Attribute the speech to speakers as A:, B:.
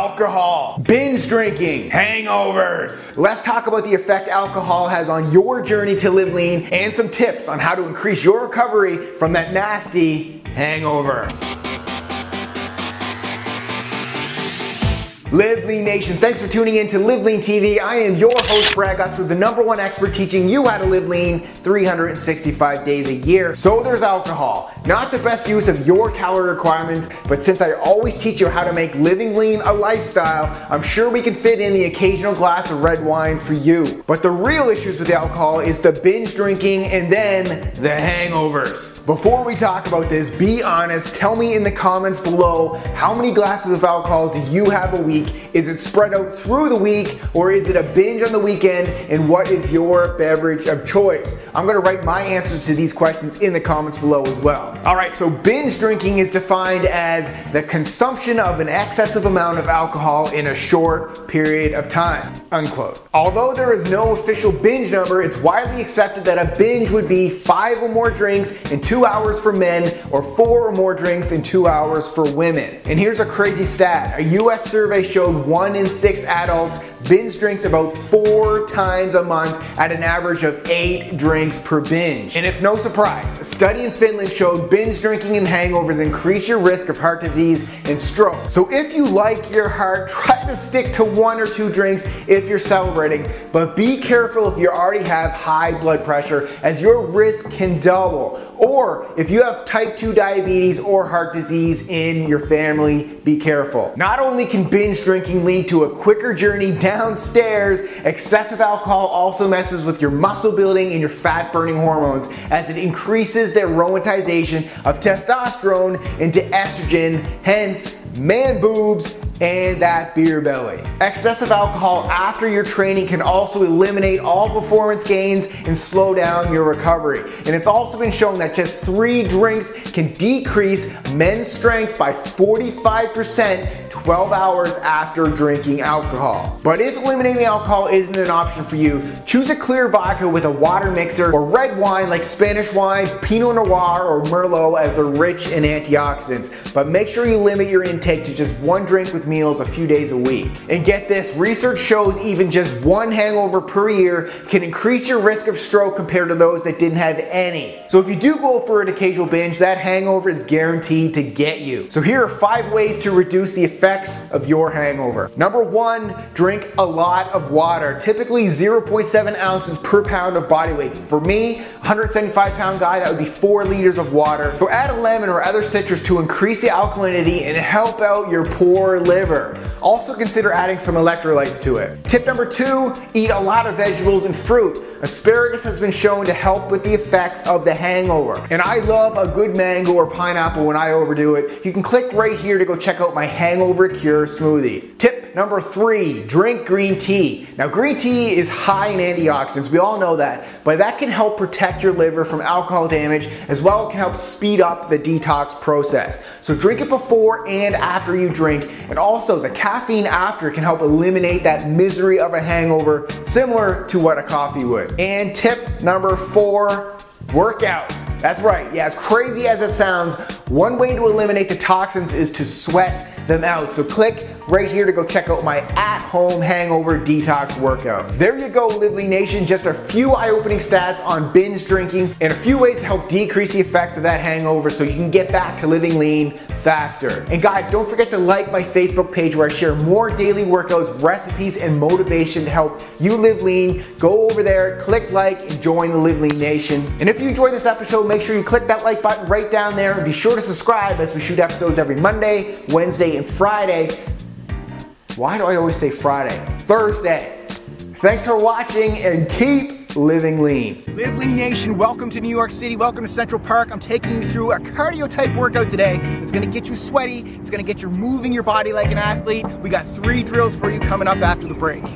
A: alcohol, binge drinking, hangovers. Let's talk about the effect alcohol has on your journey to live lean and some tips on how to increase your recovery from that nasty hangover. Live Lean Nation, thanks for tuning in to Live Lean TV. I am your host, Brad Gouthro, the number one expert teaching you how to live lean 365 days a year. So there's alcohol. Not the best use of your calorie requirements, but since I always teach you how to make living lean a lifestyle, I'm sure we can fit in the occasional glass of red wine for you. But the real issues with alcohol is the binge drinking and then the hangovers. Before we talk about this, be honest, tell me in the comments below how many glasses of alcohol do you have a week week? Is it spread out through the week or is it a binge on the weekend? And what is your beverage of choice? I'm gonna write my answers to these questions in the comments below as well. All right, so binge drinking is defined as the consumption of an excessive amount of alcohol in a short period of time, unquote. Although there is no official binge number, it's widely accepted that a binge would be five or more drinks in two hours for men or four or more drinks in two hours for women. And here's a crazy stat. A US survey showed one in six adults binge drinks about four times a month at an average of eight drinks per binge. And it's no surprise. A study in Finland showed binge drinking and hangovers increase your risk of heart disease and stroke. So if you like your heart, try to stick to one or two drinks if you're celebrating, but be careful if you already have high blood pressure as your risk can double. Or if you have type 2 diabetes or heart disease in your family, be careful. Not only can binge drinking lead to a quicker journey downstairs, excessive alcohol also messes with your muscle building and your fat burning hormones as it increases the aromatization of testosterone into estrogen, hence man boobs and that beer belly. Excessive alcohol after your training can also eliminate all performance gains and slow down your recovery. And it's also been shown that just three drinks can decrease men's strength by 45% 12 hours after drinking alcohol. But if eliminating alcohol isn't an option for you, choose a clear vodka with a water mixer or red wine like Spanish wine, Pinot Noir, or Merlot as they're rich in antioxidants. But make sure you limit your intake to just one drink with meals a few days a week. And get this, research shows even just one hangover per year can increase your risk of stroke compared to those that didn't have any. So if you do go for an occasional binge, that hangover is guaranteed to get you. So here are five ways to reduce the effects of your hangover. Number one, drink a lot of water, typically 0.7 ounces per pound of body weight. For me, 175 pound guy, that would be four liters of water. So add a lemon or other citrus to increase the alkalinity and help out your poor liver. Also consider adding some electrolytes to it. Tip number two, eat a lot of vegetables and fruit. Asparagus has been shown to help with the effects of the hangover. And I love a good mango or pineapple when I overdo it. You can click right here to go check out my hangover cure smoothie. Tip number three, drink green tea. Now green tea is high in antioxidants, we all know that, but that can help protect your liver from alcohol damage as well it can help speed up the detox process. So drink it before and after you drink and also the caffeine after can help eliminate that misery of a hangover similar to what a coffee would. And tip number four, workout. That's right, yeah, as crazy as it sounds, one way to eliminate the toxins is to sweat them out. So click right here to go check out my at-home hangover detox workout. There you go, Live Lean Nation. Just a few eye-opening stats on binge drinking and a few ways to help decrease the effects of that hangover so you can get back to living lean faster. And guys, don't forget to like my Facebook page where I share more daily workouts, recipes, and motivation to help you live lean. Go over there, click like, and join the Live Lean Nation. And if you enjoyed this episode, make sure you click that like button right down there and be sure to subscribe as we shoot episodes every Monday, Wednesday, and Friday. Why do I always say Friday? Thursday. Thanks for watching and keep living lean. Live Lean Nation, welcome to New York City, welcome to Central Park. I'm taking you through a cardio type workout today. It's gonna get you sweaty, it's gonna get you moving your body like an athlete. We got three drills for you coming up after the break.